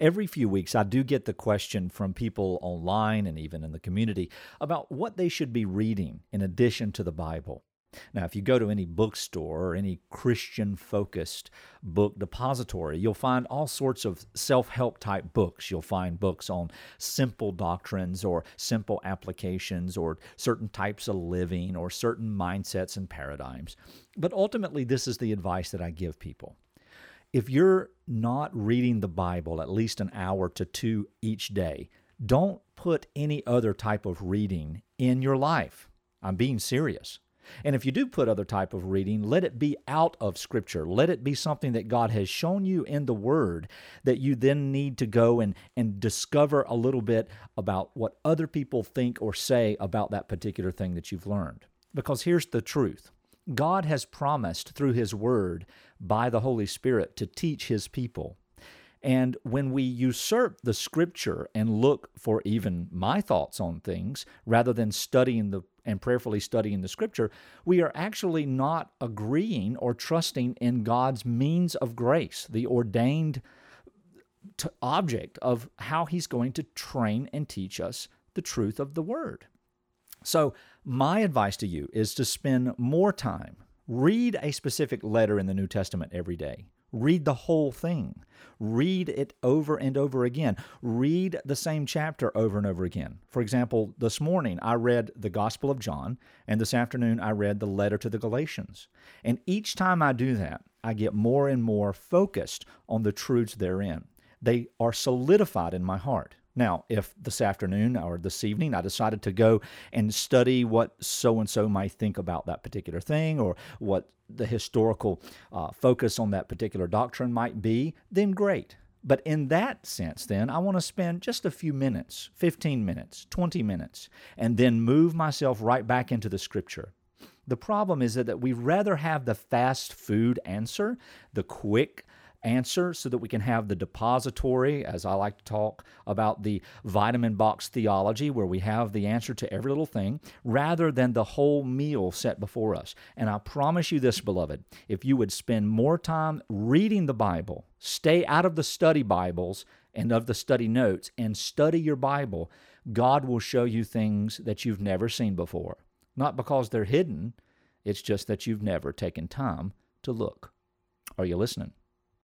Every few weeks, I do get the question from people online and even in the community about what they should be reading in addition to the Bible. Now, if you go to any bookstore or any Christian focused book depository, you'll find all sorts of self help type books. You'll find books on simple doctrines or simple applications or certain types of living or certain mindsets and paradigms. But ultimately, this is the advice that I give people. If you're not reading the Bible at least an hour to two each day, don't put any other type of reading in your life. I'm being serious. And if you do put other type of reading, let it be out of scripture. Let it be something that God has shown you in the word that you then need to go and, and discover a little bit about what other people think or say about that particular thing that you've learned. Because here's the truth. God has promised through his word by the Holy Spirit to teach his people. And when we usurp the scripture and look for even my thoughts on things rather than studying the and prayerfully studying the scripture, we are actually not agreeing or trusting in God's means of grace, the ordained object of how He's going to train and teach us the truth of the Word. So, my advice to you is to spend more time. Read a specific letter in the New Testament every day. Read the whole thing. Read it over and over again. Read the same chapter over and over again. For example, this morning I read the Gospel of John, and this afternoon I read the letter to the Galatians. And each time I do that, I get more and more focused on the truths therein. They are solidified in my heart. Now, if this afternoon or this evening I decided to go and study what so and so might think about that particular thing or what the historical uh, focus on that particular doctrine might be, then great. But in that sense, then, I want to spend just a few minutes 15 minutes, 20 minutes, and then move myself right back into the scripture. The problem is that, that we rather have the fast food answer, the quick, answer so that we can have the depository, as I like to talk about the vitamin box theology, where we have the answer to every little thing, rather than the whole meal set before us. And I promise you this, beloved, if you would spend more time reading the Bible, stay out of the study Bibles and of the study notes, and study your Bible, God will show you things that you've never seen before. Not because they're hidden, it's just that you've never taken time to look. Are you listening?